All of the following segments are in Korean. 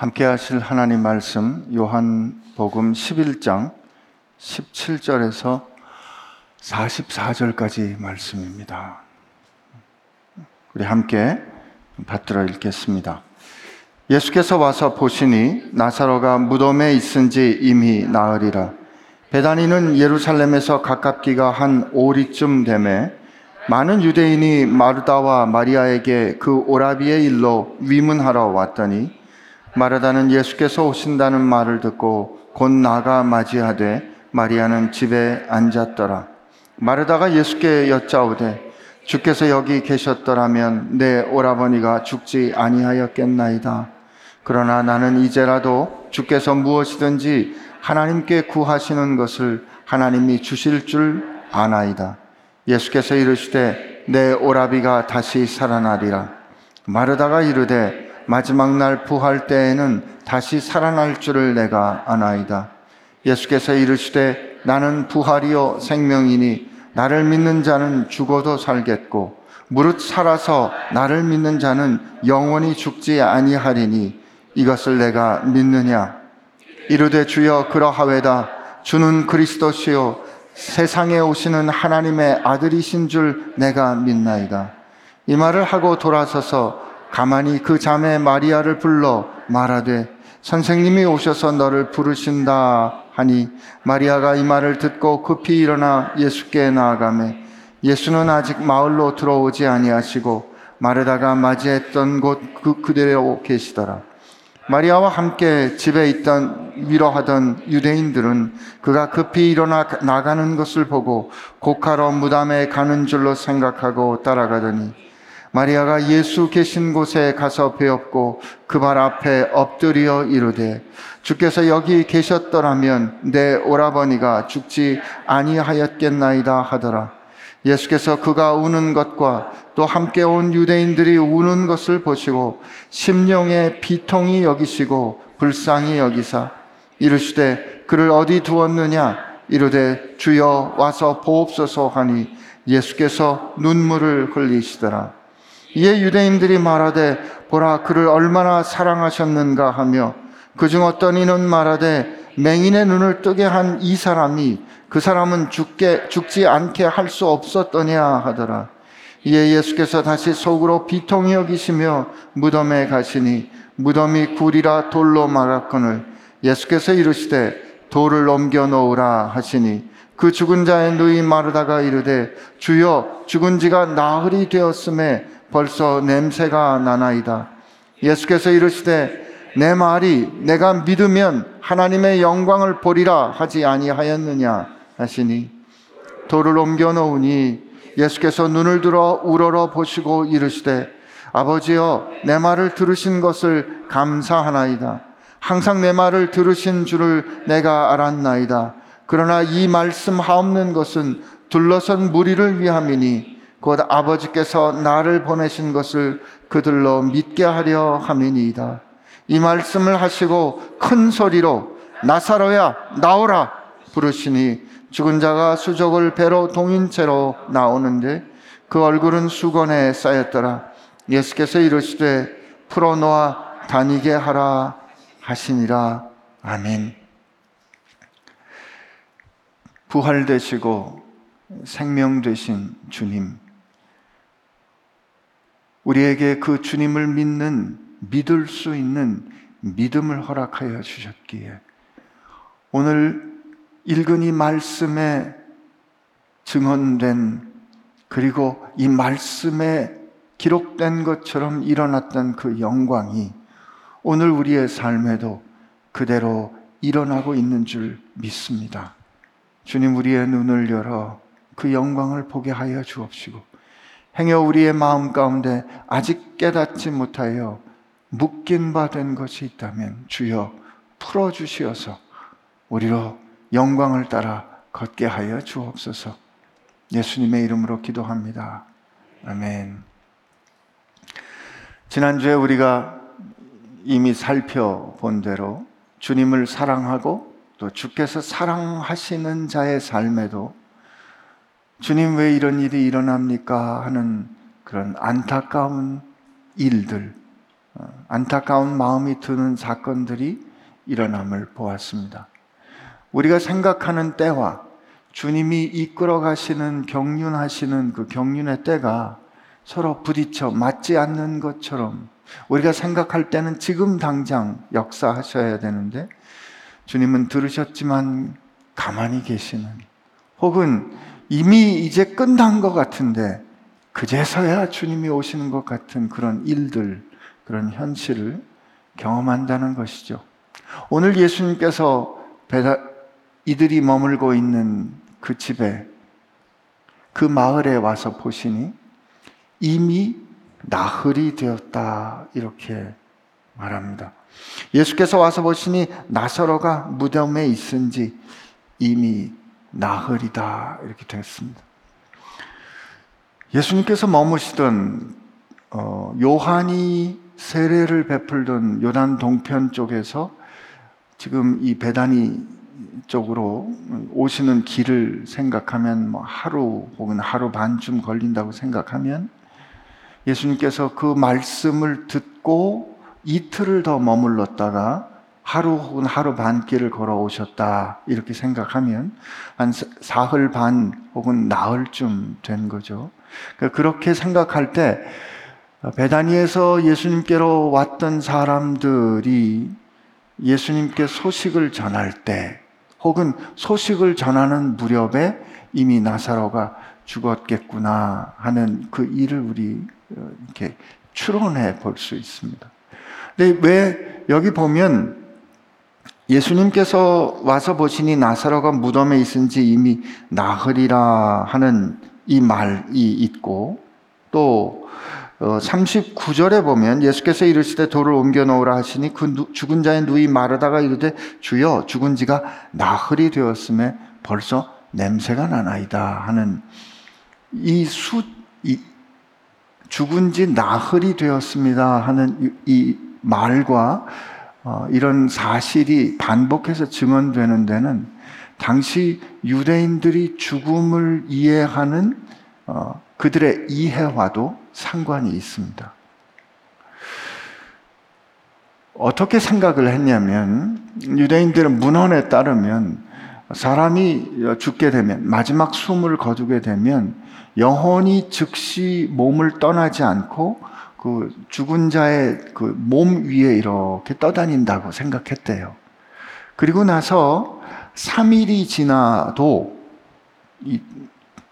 함께 하실 하나님 말씀 요한복음 11장 17절에서 44절까지 말씀입니다. 우리 함께 받들어 읽겠습니다. 예수께서 와서 보시니 나사로가 무덤에 있은 지 이미 나으리라. 베다니는 예루살렘에서 가깝기가 한 오리쯤 되매 많은 유대인이 마르다와 마리아에게 그 오라비의 일로 위문하러 왔더니 마르다는 예수께서 오신다는 말을 듣고 곧 나가 맞이하되 마리아는 집에 앉았더라. 마르다가 예수께 여짜오되 주께서 여기 계셨더라면 내 오라버니가 죽지 아니하였겠나이다. 그러나 나는 이제라도 주께서 무엇이든지 하나님께 구하시는 것을 하나님이 주실 줄 아나이다. 예수께서 이르시되 내 오라비가 다시 살아나리라. 마르다가 이르되 마지막 날 부활 때에는 다시 살아날 줄을 내가 아나이다. 예수께서 이르시되 나는 부활이요 생명이니 나를 믿는 자는 죽어도 살겠고 무릇 살아서 나를 믿는 자는 영원히 죽지 아니하리니 이것을 내가 믿느냐? 이르되 주여 그러하외다. 주는 그리스도시요 세상에 오시는 하나님의 아들이신 줄 내가 믿나이다. 이 말을 하고 돌아서서 가만히 그 자매 마리아를 불러 말하되 선생님이 오셔서 너를 부르신다 하니 마리아가 이 말을 듣고 급히 일어나 예수께 나아가매 예수는 아직 마을로 들어오지 아니하시고 마르다가 맞이했던 곳 그, 그대로 계시더라. 마리아와 함께 집에 있던 위로하던 유대인들은 그가 급히 일어나 나가는 것을 보고 곡하러 무담에 가는 줄로 생각하고 따라가더니 마리아가 예수 계신 곳에 가서 배웠고 그 발 앞에 엎드려 이르되 주께서 여기 계셨더라면 내 오라버니가 죽지 아니하였겠나이다 하더라. 예수께서 그가 우는 것과 또 함께 온 유대인들이 우는 것을 보시고 심령의 비통이 여기시고 불쌍히 여기사 이르시되 그를 어디 두었느냐 이르되 주여 와서 보옵소서 하니 예수께서 눈물을 흘리시더라. 이에 유대인들이 말하되 보라 그를 얼마나 사랑하셨는가 하며 그중 어떤 이는 말하되 맹인의 눈을 뜨게 한 이 사람이 그 사람은 죽게 죽지 않게 할 수 없었더냐 하더라. 이에 예수께서 다시 속으로 비통히 여기시며 무덤에 가시니 무덤이 굴이라 돌로 막았거늘 예수께서 이르시되 돌을 옮겨 놓으라 하시니 그 죽은 자의 누이 마르다가 이르되 주여 죽은 지가 나흘이 되었음에 벌써 냄새가 나나이다. 예수께서 이르시되 내 말이 내가 믿으면 하나님의 영광을 보리라 하지 아니하였느냐 하시니 돌을 옮겨 놓으니 예수께서 눈을 들어 우러러 보시고 이르시되 아버지여 내 말을 들으신 것을 감사하나이다. 항상 내 말을 들으신 줄을 내가 알았나이다. 그러나 이 말씀 하옵는 것은 둘러선 무리를 위함이니 곧 아버지께서 나를 보내신 것을 그들로 믿게 하려 함이니이다. 이 말씀을 하시고 큰 소리로 나사로야 나오라 부르시니 죽은 자가 수족을 배로 동인 채로 나오는데 그 얼굴은 수건에 쌓였더라. 예수께서 이르시되 풀어놓아 다니게 하라 하시니라. 아멘. 부활되시고 생명 되신 주님. 우리에게 그 주님을 믿는 믿을 수 있는 믿음을 허락하여 주셨기에 오늘 읽은 이 말씀에 증언된 그리고 이 말씀에 기록된 것처럼 일어났던 그 영광이 오늘 우리의 삶에도 그대로 일어나고 있는 줄 믿습니다. 주님 우리의 눈을 열어 그 영광을 보게 하여 주옵시고 행여 우리의 마음 가운데 아직 깨닫지 못하여 묶인 바된 것이 있다면 주여 풀어 주시어서 우리로 영광을 따라 걷게 하여 주옵소서. 예수님의 이름으로 기도합니다. 아멘. 지난주에 우리가 이미 살펴본 대로 주님을 사랑하고 또 주께서 사랑하시는 자의 삶에도 주님 왜 이런 일이 일어납니까? 하는 그런 안타까운 일들, 어, 안타까운 마음이 드는 사건들이 일어남을 보았습니다. 우리가 생각하는 때와 주님이 이끌어 가시는 경륜하시는 그 경륜의 때가 서로 부딪혀 맞지 않는 것처럼 우리가 생각할 때는 지금 당장 역사하셔야 되는데 주님은 들으셨지만 가만히 계시는 혹은 이미 이제 끝난 것 같은데 그제서야 주님이 오시는 것 같은 그런 일들, 그런 현실을 경험한다는 것이죠. 오늘 예수님께서 이들이 머물고 있는 그 집에 그 마을에 와서 보시니 이미 나흘이 되었다 이렇게 말합니다. 예수께서 와서 보시니 나사로가 무덤에 있은 지 이미 나흘이다 이렇게 됐습니다. 예수님께서 머무시던 어, 요한이 세례를 베풀던 요단 동편 쪽에서 지금 이 베다니 쪽으로 오시는 길을 생각하면 뭐 하루 혹은 하루 반쯤 걸린다고 생각하면 예수님께서 그 말씀을 듣고 이틀을 더 머물렀다가 하루 혹은 하루 반 길을 걸어오셨다 이렇게 생각하면 한 사흘 반 혹은 나흘쯤 된 거죠. 그러니까 그렇게 생각할 때 베다니에서 예수님께로 왔던 사람들이 예수님께 소식을 전할 때 혹은 소식을 전하는 무렵에 이미 나사로가 죽었겠구나 하는 그 일을 우리 어, 이렇게 추론해 볼 수 있습니다. 근데 왜 여기 보면 예수님께서 와서 보시니 나사로가 무덤에 있은 지 이미 나흘이라 하는 이 말이 있고 또 39절에 어, 보면 예수께서 이르시되 돌을 옮겨 놓으라 하시니 그 죽은 자의 누이 마르다가 이르되 주여 죽은 지가 나흘이 되었음에 벌써 냄새가 나나이다 하는 이 수, 이 죽은 지 나흘이 되었습니다 하는 이 말과 어, 이런 사실이 반복해서 증언되는 데는 당시 유대인들이 죽음을 이해하는 어, 그들의 이해와도 상관이 있습니다. 어떻게 생각을 했냐면 유대인들은 문헌에 따르면 사람이 죽게 되면 마지막 숨을 거두게 되면 영혼이 즉시 몸을 떠나지 않고 그 죽은 자의 그 몸 위에 이렇게 떠다닌다고 생각했대요. 그리고 나서 3일이 지나도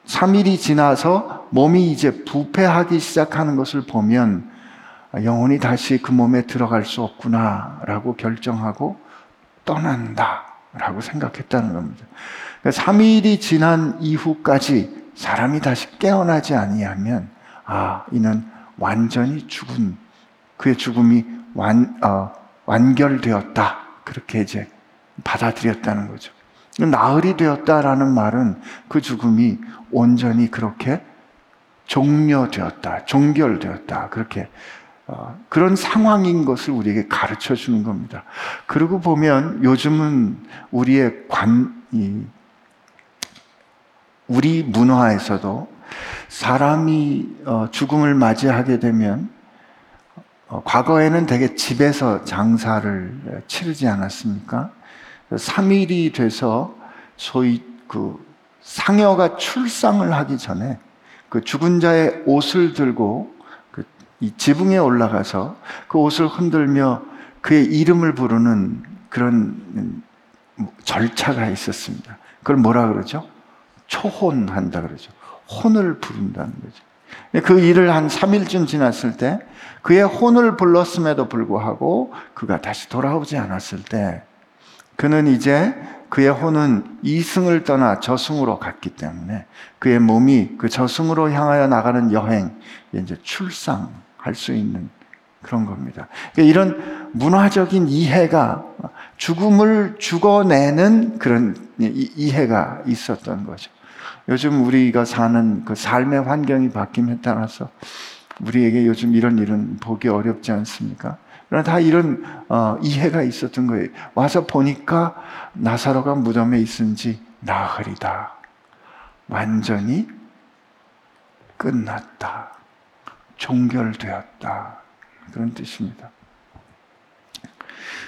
3일이 지나서 몸이 이제 부패하기 시작하는 것을 보면 영혼이 다시 그 몸에 들어갈 수 없구나라고 결정하고 떠난다라고 생각했다는 겁니다. 3일이 그러니까 지난 이후까지 사람이 다시 깨어나지 아니하면 아 이는 완전히 죽은 그의 죽음이 완 어, 완결되었다 그렇게 이제 받아들였다는 거죠. 나흘이 되었다라는 말은 그 죽음이 온전히 그렇게 종료되었다, 종결되었다 그렇게 어, 그런 상황인 것을 우리에게 가르쳐 주는 겁니다. 그러고 보면 요즘은 우리의 관, 이, 우리 문화에서도 사람이 어, 죽음을 맞이하게 되면 어, 과거에는 되게 집에서 장사를 치르지 않았습니까? 3일이 돼서 소위 그 상여가 출상을 하기 전에 그 죽은 자의 옷을 들고 그 이 지붕에 올라가서 그 옷을 흔들며 그의 이름을 부르는 그런 절차가 있었습니다. 그걸 뭐라 그러죠? 초혼한다 그러죠. 혼을 부른다는 거죠. 그 일을 한 3일쯤 지났을 때 그의 혼을 불렀음에도 불구하고 그가 다시 돌아오지 않았을 때 그는 이제 그의 혼은 이승을 떠나 저승으로 갔기 때문에 그의 몸이 그 저승으로 향하여 나가는 여행, 이제 출상할 수 있는 그런 겁니다. 그러니까 이런 문화적인 이해가 죽음을 죽어내는 그런 이해가 있었던 거죠. 요즘 우리가 사는 그 삶의 환경이 바뀜에 따라서 우리에게 요즘 이런 일은 보기 어렵지 않습니까? 그러나 다 이런 어, 이해가 있었던 거예요. 와서 보니까 나사로가 무덤에 있은지 나흘이다. 완전히 끝났다. 종결되었다. 그런 뜻입니다.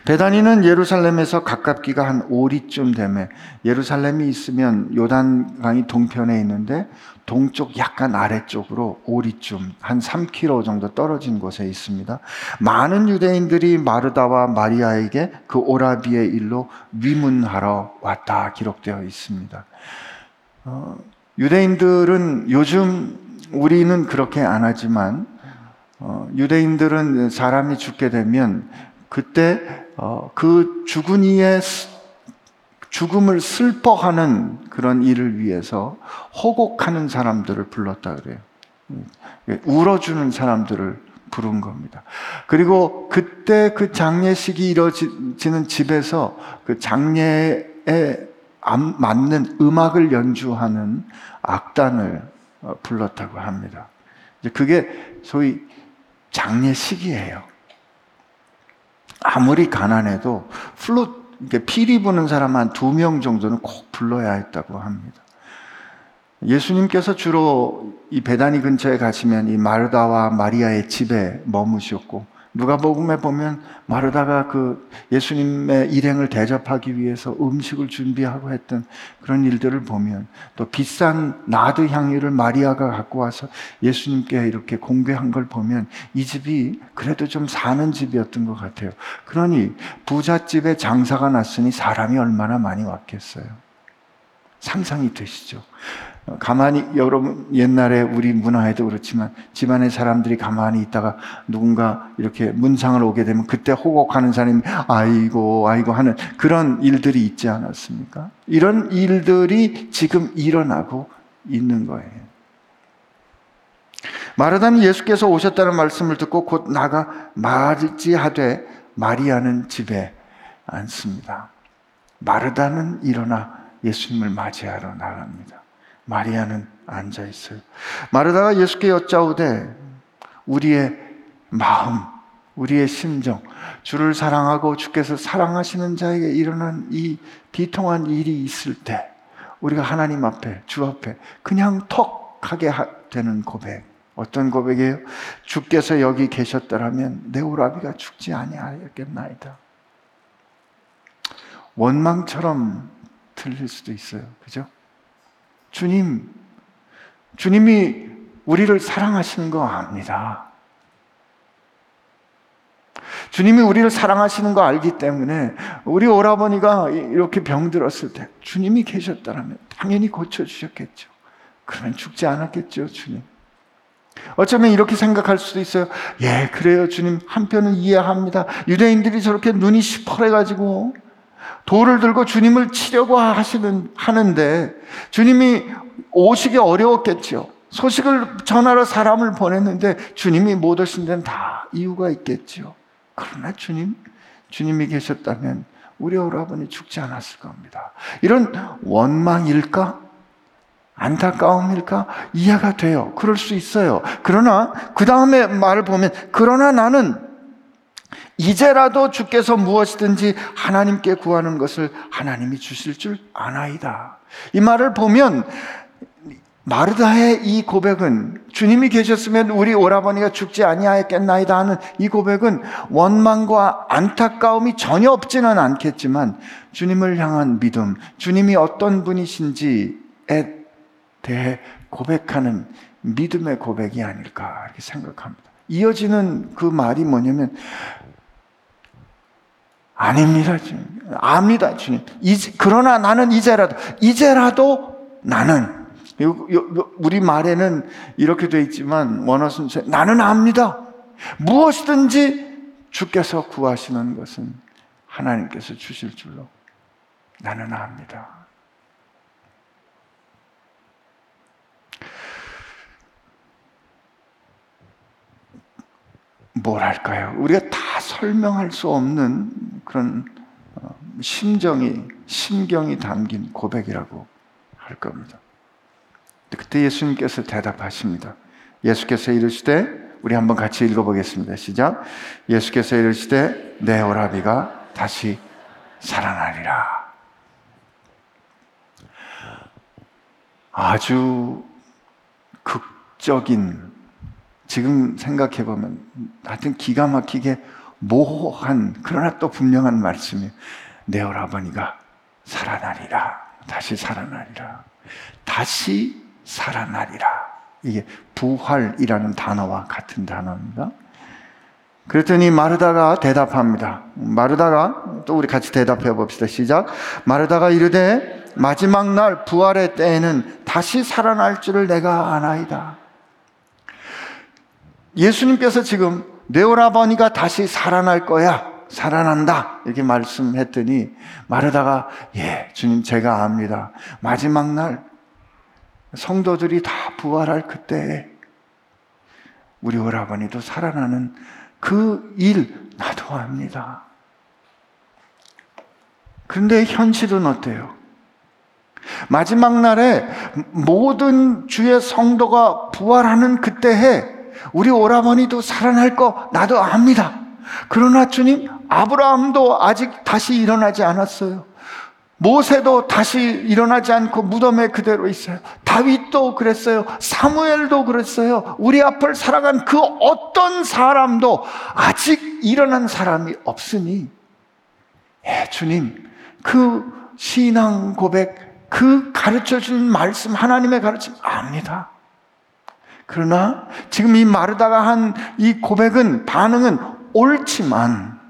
베다니는 예루살렘에서 가깝기가 한 오리쯤 되매 예루살렘이 있으면 요단강이 동편에 있는데 동쪽 약간 아래쪽으로 오리쯤 한 3km 정도 떨어진 곳에 있습니다. 많은 유대인들이 마르다와 마리아에게 그 오라비의 일로 위문하러 왔다 기록되어 있습니다. 어, 유대인들은 요즘 우리는 그렇게 안 하지만 어, 유대인들은 사람이 죽게 되면 그때 어, 그 죽은 이의 죽음을 슬퍼하는 그런 일을 위해서 호곡하는 사람들을 불렀다 그래요. 예, 울어주는 사람들을 부른 겁니다. 그리고 그때 그 장례식이 이루어지는 집에서 그 장례에 맞는 음악을 연주하는 악단을 어, 불렀다고 합니다. 그게 소위 장례식이에요. 아무리 가난해도 플룻 피리 부는 사람 한 두 명 정도는 꼭 불러야 했다고 합니다. 예수님께서 주로 이 베다니 근처에 가시면 이 마르다와 마리아의 집에 머무셨고 누가복음에 보면 마르다가 그 예수님의 일행을 대접하기 위해서 음식을 준비하고 했던 그런 일들을 보면 또 비싼 나드 향유를 마리아가 갖고 와서 예수님께 이렇게 공개한 걸 보면 이 집이 그래도 좀 사는 집이었던 것 같아요. 그러니 부잣집에 장사가 났으니 사람이 얼마나 많이 왔겠어요. 상상이 되시죠? 가만히 여러분 옛날에 우리 문화에도 그렇지만 집안의 사람들이 가만히 있다가 누군가 이렇게 문상을 오게 되면 그때 호곡하는 사람이 아이고 아이고 하는 그런 일들이 있지 않았습니까? 이런 일들이 지금 일어나고 있는 거예요. 마르다는 예수께서 오셨다는 말씀을 듣고 곧 나가 맞이하되 마리아는 집에 앉습니다. 마르다는 일어나 예수님을 맞이하러 나갑니다. 마리아는 앉아 있어요. 마르다가 예수께 여짜오되 우리의 마음, 우리의 심정, 주를 사랑하고 주께서 사랑하시는 자에게 일어난 이 비통한 일이 있을 때 우리가 하나님 앞에, 주 앞에 그냥 턱 하게 되는 고백. 어떤 고백이에요? 주께서 여기 계셨더라면 내 오라비가 죽지 아니하였겠나이다. 원망처럼 들릴 수도 있어요. 그죠? 주님, 주님이 우리를 사랑하시는 거 압니다. 주님이 우리를 사랑하시는 거 알기 때문에 우리 오라버니가 이렇게 병들었을 때 주님이 계셨다면 당연히 고쳐주셨겠죠. 그러면 죽지 않았겠죠, 주님. 어쩌면 이렇게 생각할 수도 있어요. 예, 그래요, 주님. 한편은 이해합니다. 유대인들이 저렇게 눈이 시퍼래가지고 돌을 들고 주님을 치려고 하시는, 하는데 주님이 오시기 어려웠겠죠. 소식을 전하러 사람을 보냈는데 주님이 못 오신 데는 다 이유가 있겠죠. 그러나 주님, 주님이 계셨다면 우리 오라버니 죽지 않았을 겁니다. 이런 원망일까? 안타까움일까? 이해가 돼요. 그럴 수 있어요. 그러나 그 다음에 말을 보면 그러나 나는 이제라도 주께서 무엇이든지 하나님께 구하는 것을 하나님이 주실 줄 아나이다. 이 말을 보면 마르다의 이 고백은 주님이 계셨으면 우리 오라버니가 죽지 아니하였겠나이다 하는 이 고백은 원망과 안타까움이 전혀 없지는 않겠지만 주님을 향한 믿음, 주님이 어떤 분이신지에 대해 고백하는 믿음의 고백이 아닐까 이렇게 생각합니다. 이어지는 그 말이 뭐냐면 아닙니다, 주님. 압니다, 주님. 이제, 그러나 나는 이제라도, 이제라도 나는, 우리 말에는 이렇게 돼 있지만, 원어 순서 나는 압니다. 무엇이든지 주께서 구하시는 것은 하나님께서 주실 줄로 나는 압니다. 뭐랄까요? 우리가 다 설명할 수 없는 그런 어, 심정이, 심경이 담긴 고백이라고 할 겁니다. 그때 예수님께서 대답하십니다. 예수께서 이르시되, 우리 한번 같이 읽어보겠습니다. 시작. 예수께서 이르시되, 내 오라비가 다시 살아나리라. 아주 극적인 지금 생각해 보면 하여튼 기가 막히게 모호한 그러나 또 분명한 말씀이 내 오라버니가 살아나리라. 다시 살아나리라. 다시 살아나리라. 이게 부활이라는 단어와 같은 단어입니다. 그랬더니 마르다가 대답합니다. 마르다가 또 우리 같이 대답해 봅시다. 시작. 마르다가 이르되 마지막 날 부활의 때에는 다시 살아날 줄을 내가 아나이다. 예수님께서 지금 내 오라버니가 다시 살아날 거야. 살아난다. 이렇게 말씀했더니 마르다가 예, 주님 제가 압니다. 마지막 날 성도들이 다 부활할 그때에 우리 오라버니도 살아나는 그 일 나도 압니다. 그런데 현실은 어때요? 마지막 날에 모든 주의 성도가 부활하는 그때에 우리 오라버니도 살아날 거 나도 압니다. 그러나 주님, 아브라함도 아직 다시 일어나지 않았어요. 모세도 다시 일어나지 않고 무덤에 그대로 있어요. 다윗도 그랬어요. 사무엘도 그랬어요. 우리 앞을 살아간 그 어떤 사람도 아직 일어난 사람이 없으니, 예, 주님, 그 신앙 고백, 그 가르쳐 준 말씀, 하나님의 가르침 압니다. 그러나 지금 이 마르다가 한 이 고백은, 반응은 옳지만,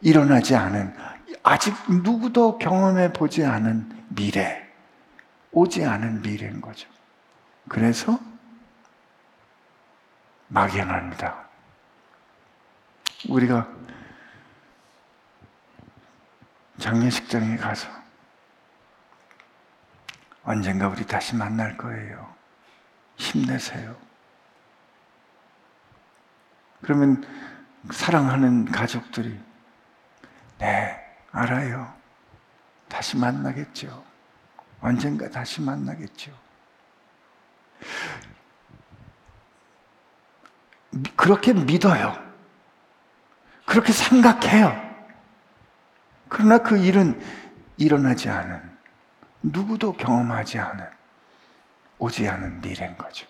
일어나지 않은 아직 누구도 경험해 보지 않은 미래, 오지 않은 미래인 거죠. 그래서 막연합니다. 우리가 장례식장에 가서 언젠가 우리 다시 만날 거예요. 힘내세요. 그러면 사랑하는 가족들이 네, 알아요. 다시 만나겠죠. 언젠가 다시 만나겠죠. 그렇게 믿어요. 그렇게 생각해요. 그러나 그 일은 일어나지 않은, 누구도 경험하지 않은, 오지 않은 미래인 거죠.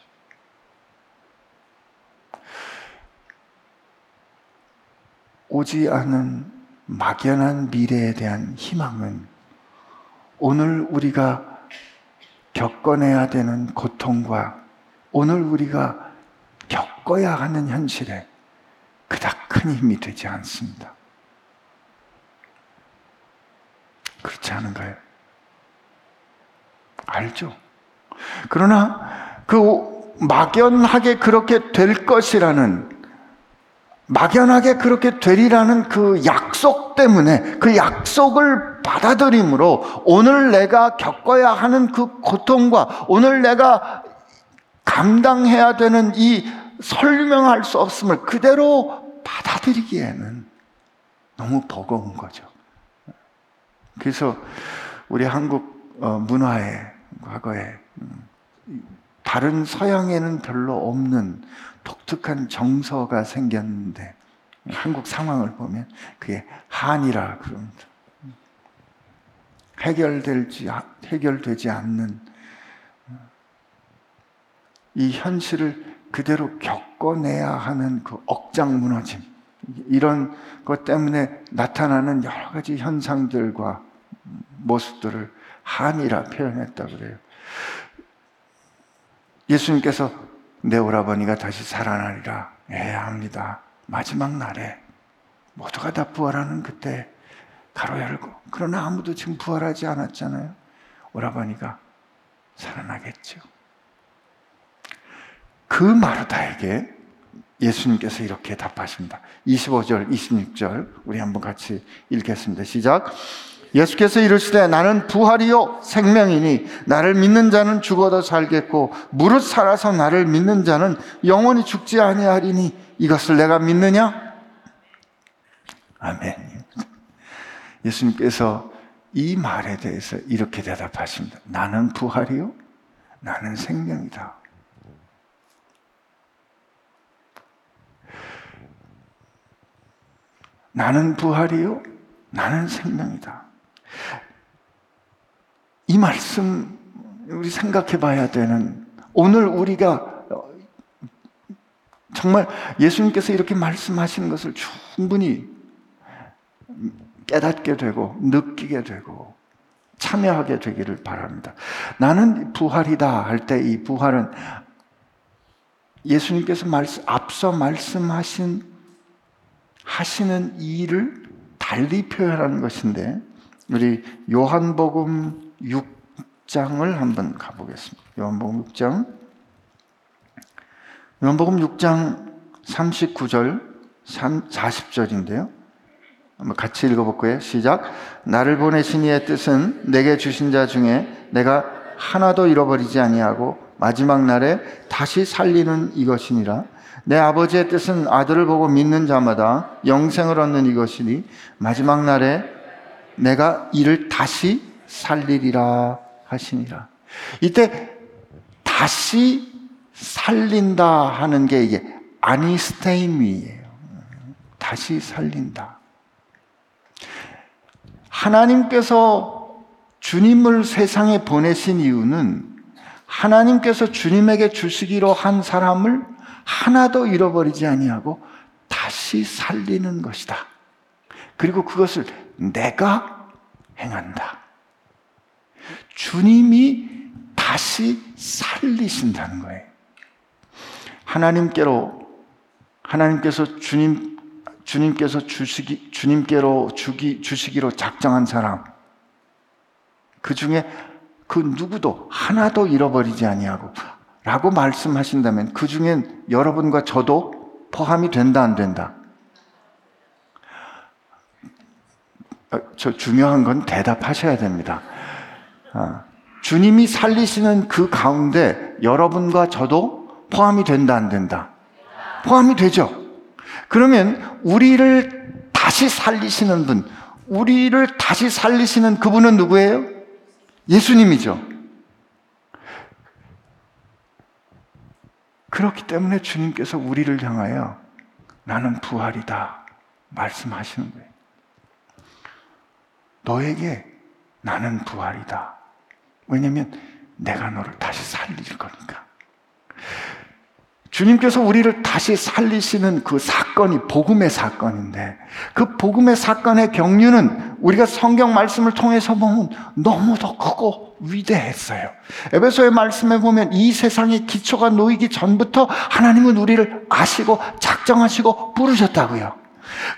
오지 않은 막연한 미래에 대한 희망은 오늘 우리가 겪어내야 되는 고통과 오늘 우리가 겪어야 하는 현실에 그닥 큰 힘이 되지 않습니다. 그렇지 않은가요? 알죠? 그러나 그 막연하게 그렇게 될 것이라는 막연하게 그렇게 되리라는 그 약속 때문에 그 약속을 받아들임으로 오늘 내가 겪어야 하는 그 고통과 오늘 내가 감당해야 되는 이 설명할 수 없음을 그대로 받아들이기에는 너무 버거운 거죠. 그래서 우리 한국 어, 문화에 과거에 음, 다른 서양에는 별로 없는 독특한 정서가 생겼는데 한국 상황을 보면 그게 한이라 그럽니다. 해결될지 해결되지 않는 이 현실을 그대로 겪어내야 하는 그 억장 무너짐 이런 것 때문에 나타나는 여러 가지 현상들과 모습들을 한이라 표현했다 그래요. 예수님께서 내 오라버니가 다시 살아나리라 해야 합니다. 마지막 날에 모두가 다 부활하는 그때 가로 열고 그러나 아무도 지금 부활하지 않았잖아요. 오라버니가 살아나겠죠. 그 마르다에게 예수님께서 이렇게 답하십니다. 25절, 26절 우리 한번 같이 읽겠습니다. 시작. 예수께서 이르시되 나는 부활이요 생명이니 나를 믿는 자는 죽어도 살겠고 무릇 살아서 나를 믿는 자는 영원히 죽지 아니하리니 이것을 내가 믿느냐? 아멘. 예수님께서 이 말에 대해서 이렇게 대답하십니다. 나는 부활이요 나는 생명이다. 나는 부활이요 나는 생명이다. 이 말씀 우리 생각해 봐야 되는 오늘 우리가 정말 예수님께서 이렇게 말씀하시는 것을 충분히 깨닫게 되고 느끼게 되고 참여하게 되기를 바랍니다. 나는 부활이다 할 때 이 부활은 예수님께서 말씀, 앞서 말씀하신 하시는 일을 달리 표현하는 것인데 우리 요한복음 6장을 한번 가보겠습니다. 요한복음 6장 요한복음 6장 39절 40절인데요. 한번 같이 읽어볼 거예요. 시작. 나를 보내신 이의 뜻은 내게 주신 자 중에 내가 하나도 잃어버리지 아니하고 마지막 날에 다시 살리는 이것이니라. 내 아버지의 뜻은 아들을 보고 믿는 자마다 영생을 얻는 이것이니 마지막 날에 내가 이를 다시 살리리라 하시니라. 이때 다시 살린다 하는 게 이게 아니스테임이에요. 다시 살린다. 하나님께서 주님을 세상에 보내신 이유는 하나님께서 주님에게 주시기로 한 사람을 하나도 잃어버리지 아니하고 다시 살리는 것이다. 그리고 그것을 내가 행한다. 주님이 다시 살리신다는 거예요. 하나님께로 하나님께서 주님 주님께서 주시기 주님께로 주기 주시기로 작정한 사람 그 중에 그 누구도 하나도 잃어버리지 아니하고 라고 말씀하신다면 그 중엔 여러분과 저도 포함이 된다 안 된다. 저 중요한 건 대답하셔야 됩니다. 아, 주님이 살리시는 그 가운데 여러분과 저도 포함이 된다 안 된다. 포함이 되죠. 그러면 우리를 다시 살리시는 분, 우리를 다시 살리시는 그분은 누구예요? 예수님이죠. 그렇기 때문에 주님께서 우리를 향하여 나는 부활이다 말씀하시는 거예요. 너에게 나는 부활이다. 왜냐면 내가 너를 다시 살릴 거니까. 주님께서 우리를 다시 살리시는 그 사건이 복음의 사건인데 그 복음의 사건의 경륜은 우리가 성경 말씀을 통해서 보면 너무도 크고 위대했어요. 에베소의 말씀에 보면 이 세상의 기초가 놓이기 전부터 하나님은 우리를 아시고 작정하시고 부르셨다고요.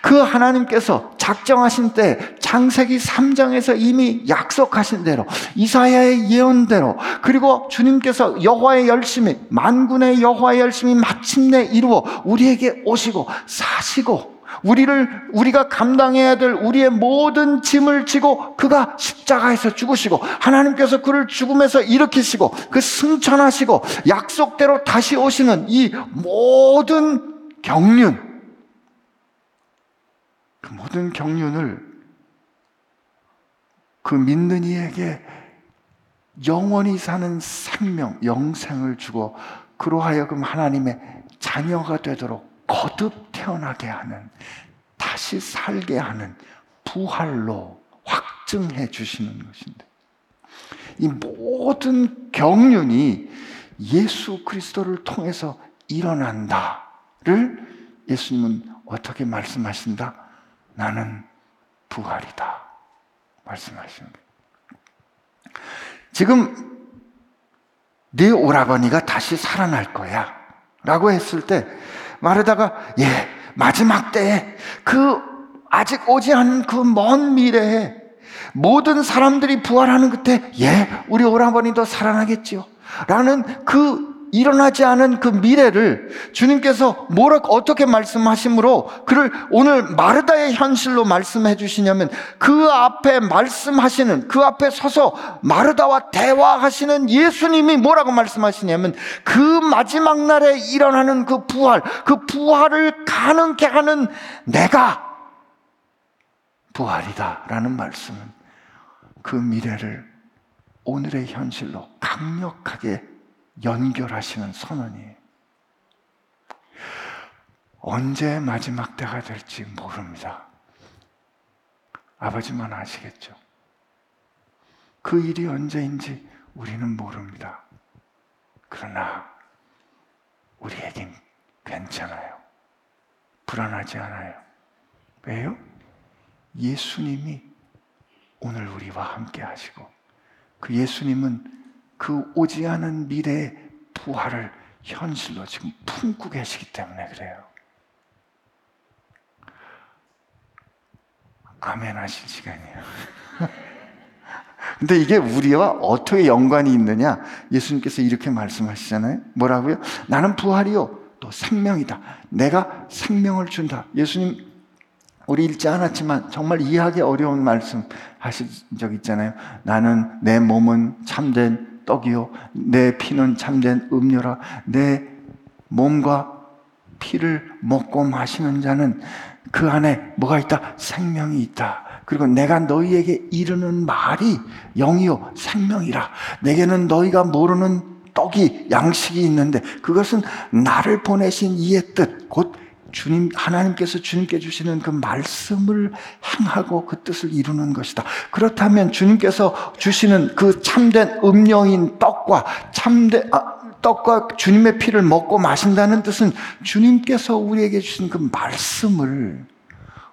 그 하나님께서 작정하신 때 창세기 3장에서 이미 약속하신 대로 이사야의 예언대로 그리고 주님께서 여호와의 열심히 만군의 여호와의 열심히 마침내 이루어 우리에게 오시고 사시고 우리를 우리가 감당해야 될 우리의 모든 짐을 지고 그가 십자가에서 죽으시고 하나님께서 그를 죽음에서 일으키시고 그 승천하시고 약속대로 다시 오시는 이 모든 경륜 그 모든 경륜을 그 믿는 이에게 영원히 사는 생명, 영생을 주고 그로 하여금 하나님의 자녀가 되도록 거듭 태어나게 하는 다시 살게 하는 부활로 확증해 주시는 것인데 이 모든 경륜이 예수 그리스도를 통해서 일어난다를 예수님은 어떻게 말씀하신다? 나는 부활이다. 말씀하시는. 지금 네 오라버니가 다시 살아날 거야. 라고 했을 때 마르다가 예, 마지막 때에 그 아직 오지 않은 그 먼 미래에 모든 사람들이 부활하는 그때 예, 우리 오라버니도 살아나겠지요. 라는 그 일어나지 않은 그 미래를 주님께서 뭐라 어떻게 말씀하심으로 그를 오늘 마르다의 현실로 말씀해 주시냐면 그 앞에 말씀하시는 그 앞에 서서 마르다와 대화하시는 예수님이 뭐라고 말씀하시냐면 그 마지막 날에 일어나는 그 부활 그 부활을 가능케 하는 내가 부활이다라는 말씀은 그 미래를 오늘의 현실로 강력하게 연결하시는 선언이 언제 마지막 때가 될지 모릅니다. 아버지만 아시겠죠. 그 일이 언제인지 우리는 모릅니다. 그러나 우리에겐 괜찮아요. 불안하지 않아요. 왜요? 예수님이 오늘 우리와 함께 하시고 그 예수님은 그 오지 않은 미래의 부활을 현실로 지금 품고 계시기 때문에 그래요. 아멘 하실 시간이에요. 근데 이게 우리와 어떻게 연관이 있느냐? 예수님께서 이렇게 말씀하시잖아요. 뭐라고요? 나는 부활이요. 또 생명이다. 내가 생명을 준다. 예수님, 우리 읽지 않았지만 정말 이해하기 어려운 말씀 하신 적 있잖아요. 나는 내 몸은 참된 떡이요. 내 피는 참된 음료라. 내 몸과 피를 먹고 마시는 자는 그 안에 뭐가 있다? 생명이 있다. 그리고 내가 너희에게 이르는 말이 영이요 생명이라. 내게는 너희가 모르는 떡이 양식이 있는데 그것은 나를 보내신 이의 뜻, 곧 주님 하나님께서 주님께 주시는 그 말씀을 행하고 그 뜻을 이루는 것이다. 그렇다면 주님께서 주시는 그 참된 음료인 떡과 참된 아, 떡과 주님의 피를 먹고 마신다는 뜻은 주님께서 우리에게 주신 그 말씀을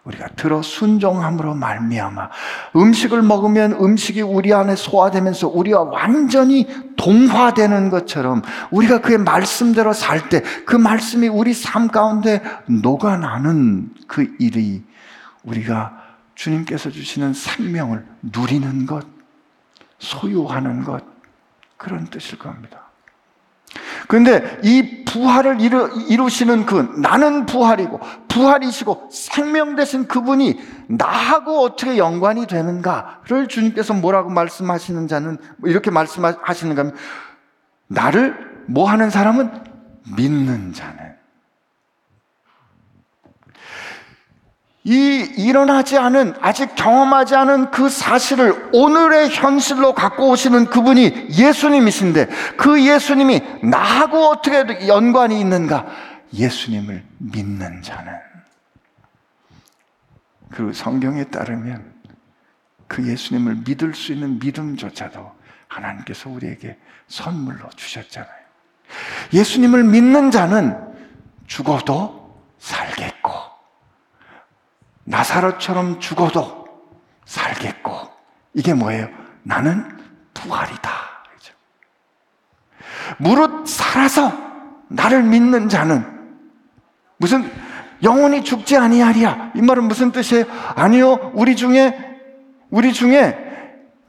우리가 들어 순종함으로 말미암아 음식을 먹으면 음식이 우리 안에 소화되면서 우리가 완전히 동화되는 것처럼 우리가 그의 말씀대로 살 때 그 말씀이 우리 삶 가운데 녹아나는 그 일이 우리가 주님께서 주시는 생명을 누리는 것, 소유하는 것 그런 뜻일 겁니다. 그런데 이 부활을 이루, 이루시는 그 나는 부활이고 부활이시고 생명 되신 그분이 나하고 어떻게 연관이 되는가를 주님께서 뭐라고 말씀하시는 자는 이렇게 말씀하시는가 하면 나를 뭐 하는 사람은 믿는 자는 이 일어나지 않은 아직 경험하지 않은 그 사실을 오늘의 현실로 갖고 오시는 그분이 예수님이신데 그 예수님이 나하고 어떻게 연관이 있는가? 예수님을 믿는 자는 그 성경에 따르면 그 예수님을 믿을 수 있는 믿음조차도 하나님께서 우리에게 선물로 주셨잖아요. 예수님을 믿는 자는 죽어도 살겠고 나사로처럼 죽어도 살겠고 이게 뭐예요? 나는 부활이다. 그렇죠? 무릇 살아서 나를 믿는 자는 무슨 영원히 죽지 아니하리야. 이 말은 무슨 뜻이에요? 아니요. 우리 중에 우리 중에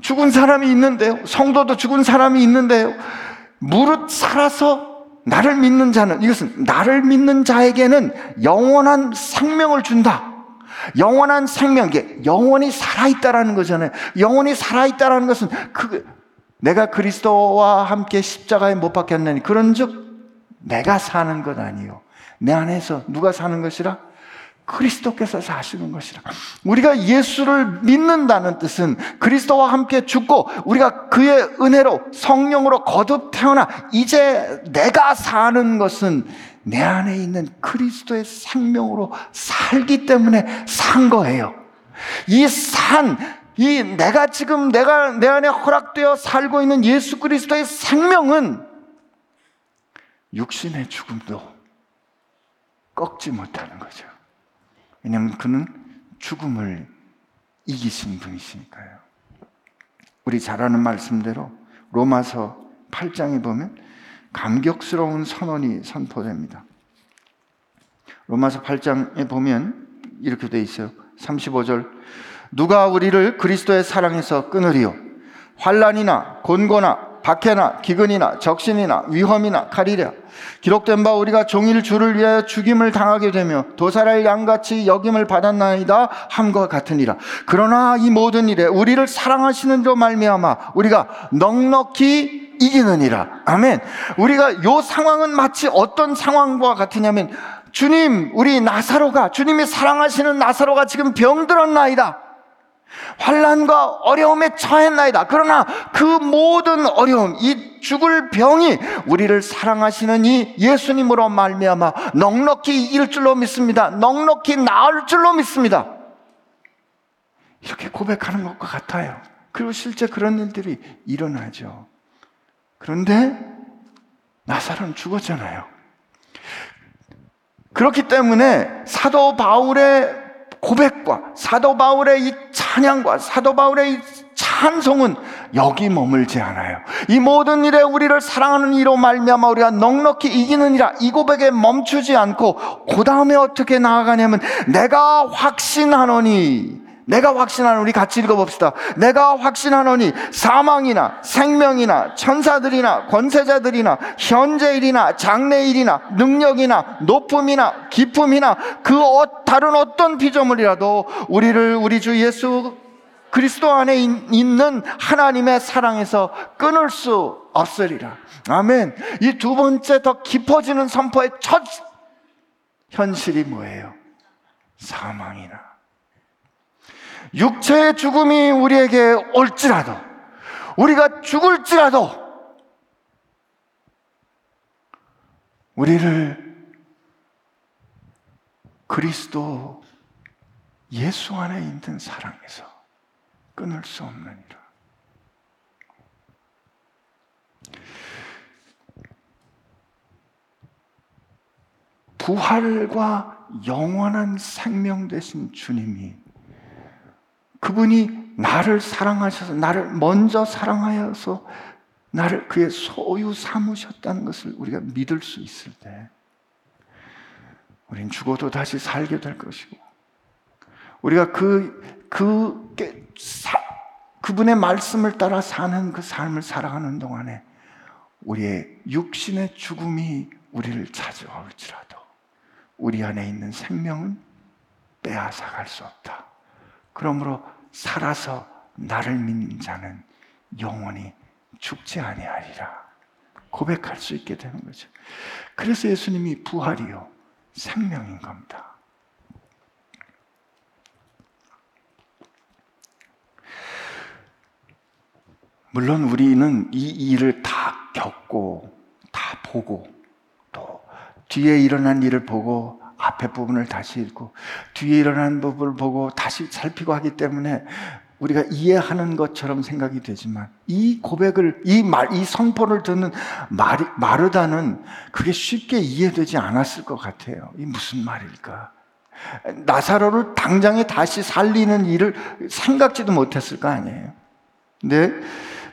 죽은 사람이 있는데요. 성도도 죽은 사람이 있는데요. 무릇 살아서 나를 믿는 자는 이것은 나를 믿는 자에게는 영원한 생명을 준다. 영원한 생명, 게 영원히 살아있다라는 거잖아요. 영원히 살아있다라는 것은 그, 내가 그리스도와 함께 십자가에 못 박혔나니 그런 즉 내가 사는 것 아니요. 내 안에서 누가 사는 것이라? 그리스도께서 사시는 것이라. 우리가 예수를 믿는다는 뜻은 그리스도와 함께 죽고 우리가 그의 은혜로 성령으로 거듭 태어나 이제 내가 사는 것은 내 안에 있는 그리스도의 생명으로 살기 때문에 산 거예요. 이 산, 이 내가 지금 내가 내 안에 허락되어 살고 있는 예수 그리스도의 생명은 육신의 죽음도 꺾지 못하는 거죠. 왜냐하면 그는 죽음을 이기신 분이시니까요. 우리 잘 아는 말씀대로 로마서 8장에 보면 감격스러운 선언이 선포됩니다. 로마서 8장에 보면 이렇게 돼 있어요. 35절. 누가 우리를 그리스도의 사랑에서 끊으리요? 환란이나 곤고나 박해나 기근이나 적신이나 위험이나 칼이랴 기록된 바 우리가 종일 주를 위하여 죽임을 당하게 되며 도살할 양같이 여김을 받았나이다 함과 같으니라 그러나 이 모든 일에 우리를 사랑하시는 조 말미암아 우리가 넉넉히 이기느니라. 아멘. 우리가 요 상황은 마치 어떤 상황과 같으냐면 주님, 우리 나사로가 주님이 사랑하시는 나사로가 지금 병들었나이다. 환란과 어려움에 처했나이다. 그러나 그 모든 어려움, 이 죽을 병이 우리를 사랑하시는 이 예수님으로 말미암아 넉넉히 이길 줄로 믿습니다. 넉넉히 나을 줄로 믿습니다. 이렇게 고백하는 것과 같아요. 그리고 실제 그런 일들이 일어나죠. 그런데 나사로는 죽었잖아요. 그렇기 때문에 사도 바울의 고백과 사도 바울의 이 찬양과 사도 바울의 이 찬송은 여기 머물지 않아요. 이 모든 일에 우리를 사랑하는 이로 말미암아 우리가 넉넉히 이기는이라 이 고백에 멈추지 않고 그 다음에 어떻게 나아가냐면 내가 확신하노니 내가 확신하는 우리 같이 읽어봅시다. 내가 확신하노니 사망이나 생명이나 천사들이나 권세자들이나 현재일이나 장래일이나 능력이나 높음이나 기품이나 그 어, 다른 어떤 피조물이라도 우리를 우리 주 예수 그리스도 안에 있는 하나님의 사랑에서 끊을 수 없으리라. 아멘. 이 두 번째 더 깊어지는 선포의 첫 현실이 뭐예요? 사망이나 육체의 죽음이 우리에게 올지라도, 우리가 죽을지라도, 우리를 그리스도 예수 안에 있는 사랑에서 끊을 수 없느니라. 부활과 영원한 생명 되신 주님이 그분이 나를 사랑하셔서 나를 먼저 사랑하여서 나를 그의 소유 삼으셨다는 것을 우리가 믿을 수 있을 때 우린 죽어도 다시 살게 될 것이고 우리가 그, 그, 사, 그분의 말씀을 따라 사는 그 삶을 살아가는 동안에 우리의 육신의 죽음이 우리를 찾아올지라도 우리 안에 있는 생명은 빼앗아 갈 수 없다. 그러므로 살아서 나를 믿는 자는 영원히 죽지 아니하리라. 고백할 수 있게 되는 거죠. 그래서 예수님이 부활이요 생명인 겁니다. 물론 우리는 이 일을 다 겪고 다 보고 또 뒤에 일어난 일을 보고 앞에 부분을 다시 읽고 뒤에 일어난 부분을 보고 다시 살피고 하기 때문에 우리가 이해하는 것처럼 생각이 되지만 이 고백을 이 말 이 선포를 듣는 마리, 마르다는 그게 쉽게 이해되지 않았을 것 같아요. 이 무슨 말일까? 나사로를 당장에 다시 살리는 일을 생각지도 못했을 거 아니에요. 근데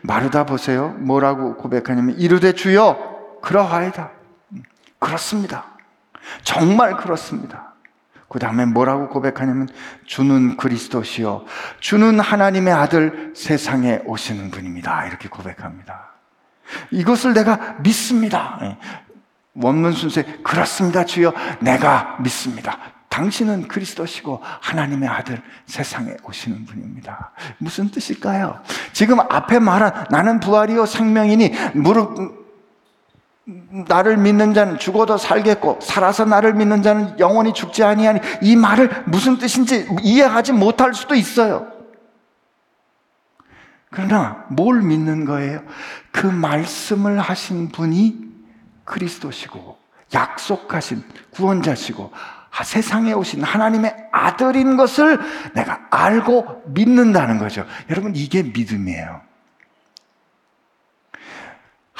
마르다 보세요. 뭐라고 고백하냐면 이르되 주여 그러하이다. 음, 그렇습니다. 정말 그렇습니다. 그 다음에 뭐라고 고백하냐면 주는 그리스도시요 주는 하나님의 아들 세상에 오시는 분입니다. 이렇게 고백합니다. 이것을 내가 믿습니다. 예. 원문 순서에 그렇습니다. 주여 내가 믿습니다. 당신은 그리스도시고 하나님의 아들 세상에 오시는 분입니다. 무슨 뜻일까요? 지금 앞에 말한 나는 부활이요 생명이니 무릎 나를 믿는 자는 죽어도 살겠고 살아서 나를 믿는 자는 영원히 죽지 아니하니 이 말을 무슨 뜻인지 이해하지 못할 수도 있어요. 그러나 뭘 믿는 거예요? 그 말씀을 하신 분이 그리스도시고 약속하신 구원자시고 세상에 오신 하나님의 아들인 것을 내가 알고 믿는다는 거죠. 여러분 이게 믿음이에요.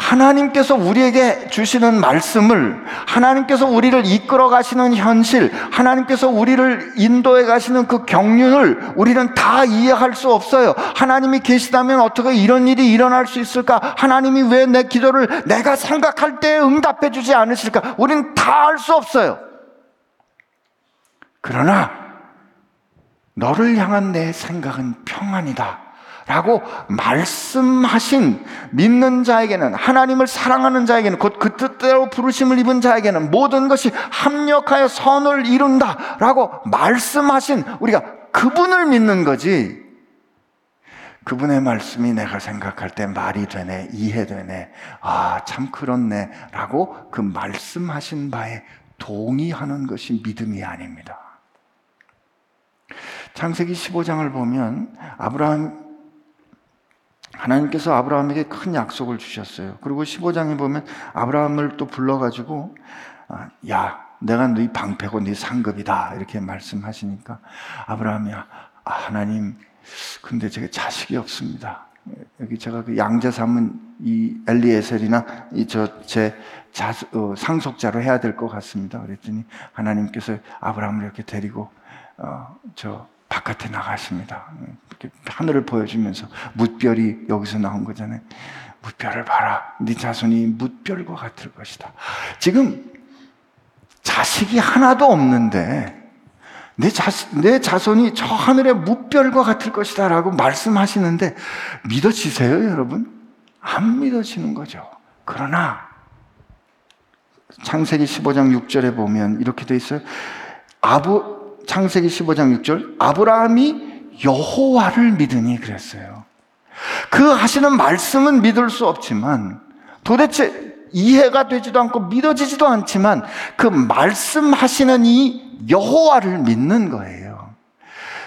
하나님께서 우리에게 주시는 말씀을 하나님께서 우리를 이끌어 가시는 현실, 하나님께서 우리를 인도해 가시는 그 경륜을 우리는 다 이해할 수 없어요. 하나님이 계시다면 어떻게 이런 일이 일어날 수 있을까? 하나님이 왜 내 기도를 내가 생각할 때 응답해 주지 않으실까? 우리는 다 알 수 없어요. 그러나 너를 향한 내 생각은 평안이다. 라고 말씀하신 믿는 자에게는 하나님을 사랑하는 자에게는 곧 그 뜻대로 부르심을 입은 자에게는 모든 것이 합력하여 선을 이룬다 라고 말씀하신 우리가 그분을 믿는 거지 그분의 말씀이 내가 생각할 때 말이 되네, 이해되네, 아, 참 그렇네, 라고 그 말씀하신 바에 동의하는 것이 믿음이 아닙니다. 창세기 15장을 보면 아브라함 하나님께서 아브라함에게 큰 약속을 주셨어요. 그리고 15장에 보면 아브라함을 또 불러가지고, 아, 야, 내가 네 방패고 네 상급이다. 이렇게 말씀하시니까 아브라함이, 아, 하나님, 근데 제가 자식이 없습니다. 여기 제가 그 양자 삼은 이 엘리에셀이나 이 저 제 어, 상속자로 해야 될 것 같습니다. 그랬더니 하나님께서 아브라함을 이렇게 데리고 어, 저 바깥에 나가십니다. 하늘을 보여주면서 뭇별이 여기서 나온 거잖아요. 뭇별을 봐라. 네 자손이 뭇별과 같을 것이다. 지금 자식이 하나도 없는데 내, 자, 내 자손이 저 하늘의 무별과 같을 것이다 라고 말씀하시는데 믿어지세요, 여러분? 안 믿어지는 거죠. 그러나 창세기 15장 6절에 보면 이렇게 돼 있어요. 아부 창세기 15장 6절 아브라함이 여호와를 믿으니 그랬어요. 그 하시는 말씀은 믿을 수 없지만 도대체 이해가 되지도 않고 믿어지지도 않지만 그 말씀하시는 이 여호와를 믿는 거예요.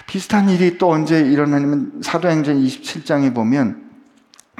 비슷한 일이 또 언제 일어나냐면 사도행전 27장에 보면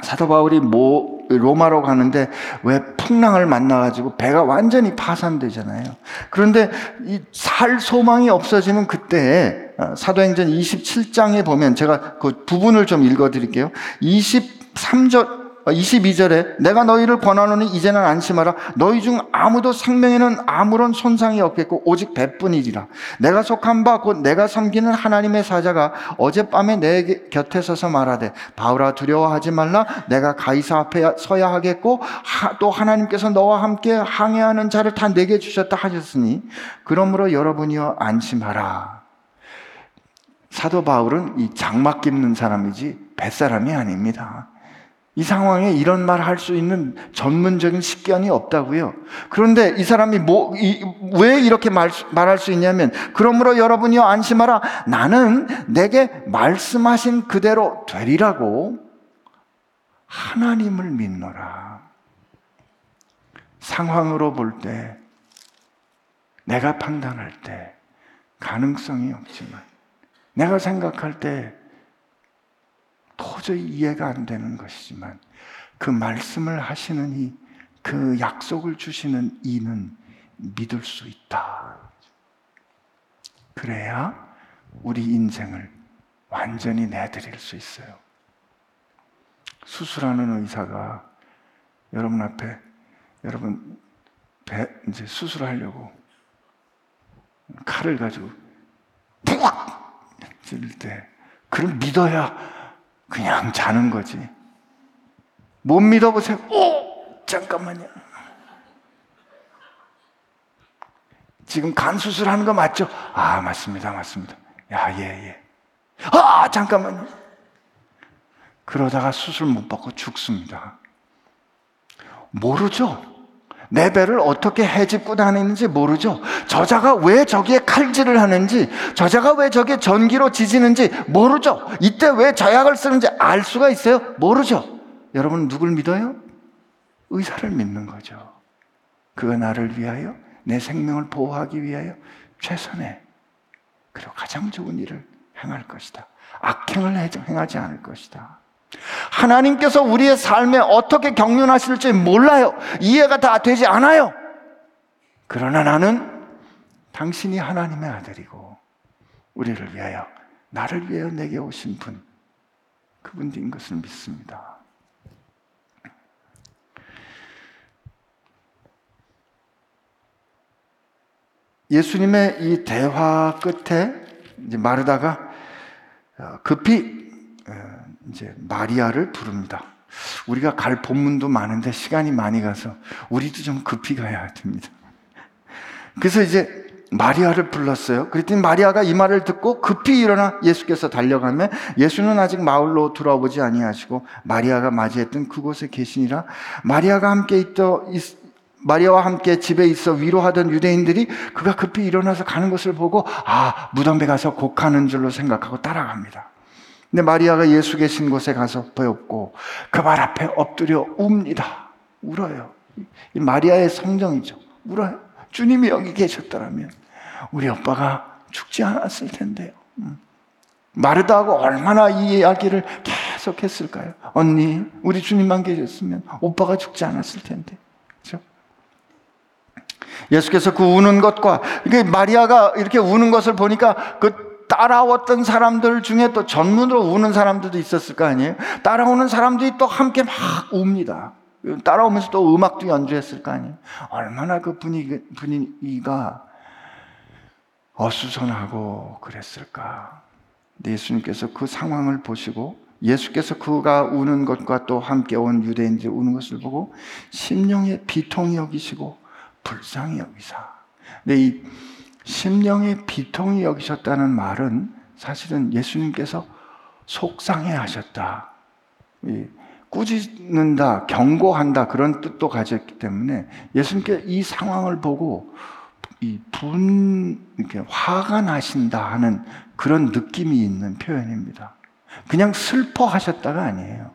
사도 바울이 모, 로마로 가는데 왜 풍랑을 만나가지고 배가 완전히 파산되잖아요. 그런데 이 살 소망이 없어지는 그때에 어, 사도행전 27장에 보면 제가 그 부분을 좀 읽어드릴게요. 23절 22절에 어, 내가 너희를 권하노니 이제는 안심하라. 너희 중 아무도 생명에는 아무런 손상이 없겠고 오직 배뿐이리라. 내가 속한 바 곧 내가 섬기는 하나님의 사자가 어젯밤에 내 곁에 서서 말하되 바울아 두려워하지 말라. 내가 가이사 앞에 서야 하겠고 또 하나님께서 너와 함께 항해하는 자를 다 내게 주셨다 하셨으니 그러므로 여러분이여 안심하라. 사도 바울은 이 장막 깁는 사람이지 뱃사람이 아닙니다 이 상황에 이런 말 할 수 있는 전문적인 식견이 없다고요. 그런데 이 사람이 뭐, 이, 왜 이렇게 말, 말할 수 있냐면, 그러므로 여러분이요, 안심하라. 나는 내게 말씀하신 그대로 되리라고 하나님을 믿노라. 상황으로 볼 때, 내가 판단할 때, 가능성이 없지만, 내가 생각할 때, 도저히 이해가 안 되는 것이지만 그 말씀을 하시는 이, 그 약속을 주시는 이는 믿을 수 있다. 그래야 우리 인생을 완전히 내드릴 수 있어요. 수술하는 의사가 여러분 앞에 여러분 배 이제 수술하려고 칼을 가지고 푹 찔릴 때 그걸 믿어야 그냥 자는 거지. 못 믿어보세요. 오! 잠깐만요. 지금 간 수술하는 거 맞죠? 아, 맞습니다. 맞습니다. 야, 예, 예. 아, 잠깐만요. 그러다가 수술 못 받고 죽습니다. 모르죠? 내 배를 어떻게 해집고 다니는지 모르죠. 저자가 왜 저기에 칼질을 하는지, 저자가 왜 저기에 전기로 지지는지 모르죠. 이때 왜 저약을 쓰는지 알 수가 있어요? 모르죠. 여러분 누굴 믿어요? 의사를 믿는 거죠. 그가 나를 위하여 내 생명을 보호하기 위하여 최선의 그리고 가장 좋은 일을 행할 것이다. 악행을 행하지 않을 것이다. 하나님께서 우리의 삶에 어떻게 경륜하실지 몰라요. 이해가 다 되지 않아요. 그러나 나는 당신이 하나님의 아들이고 우리를 위하여 나를 위하여 내게 오신 분 그분인 것을 믿습니다. 예수님의 이 대화 끝에 마르다가 어, 급히 어, 이제 마리아를 부릅니다. 우리가 갈 본문도 많은데 시간이 많이 가서 우리도 좀 급히 가야 됩니다. 그래서 이제 마리아를 불렀어요. 그랬더니 마리아가 이 말을 듣고 급히 일어나 예수께서 달려가면 예수는 아직 마을로 돌아오지 아니하시고 마리아가 맞이했던 그곳에 계시니라. 마리아가 함께 있더 마리아와 함께 집에 있어 위로하던 유대인들이 그가 급히 일어나서 가는 것을 보고 아 무덤에 가서 곡하는 줄로 생각하고 따라갑니다. 근데 마리아가 예수 계신 곳에 가서 배웠고 그 발 앞에 엎드려 웁니다. 울어요. 이 마리아의 성정이죠. 울어요. 주님이 여기 계셨더라면 우리 오빠가 죽지 않았을 텐데요. 음. 마르다하고 얼마나 이 이야기를 계속 했을까요? 언니, 우리 주님만 계셨으면 오빠가 죽지 않았을 텐데. 그렇죠? 예수께서 그 우는 것과 이게 마리아가 이렇게 우는 것을 보니까 그 따라왔던 사람들 중에 또 전문으로 우는 사람들도 있었을 거 아니에요? 따라오는 사람들이 또 함께 막 웁니다. 따라오면서 또 음악도 연주했을 거 아니에요? 얼마나 그 분위기, 분위기가 어수선하고 그랬을까. 예수님께서 그 상황을 보시고 예수께서 그가 우는 것과 또 함께 온 유대인들이 우는 것을 보고 심령의 비통이 여기시고 불쌍히 여기사. 근데 이 심령의 비통이 여기셨다는 말은 사실은 예수님께서 속상해 하셨다. 꾸짖는다, 경고한다 그런 뜻도 가졌기 때문에 예수님께 이 상황을 보고 이 분, 이렇게 화가 나신다 하는 그런 느낌이 있는 표현입니다. 그냥 슬퍼하셨다가 아니에요.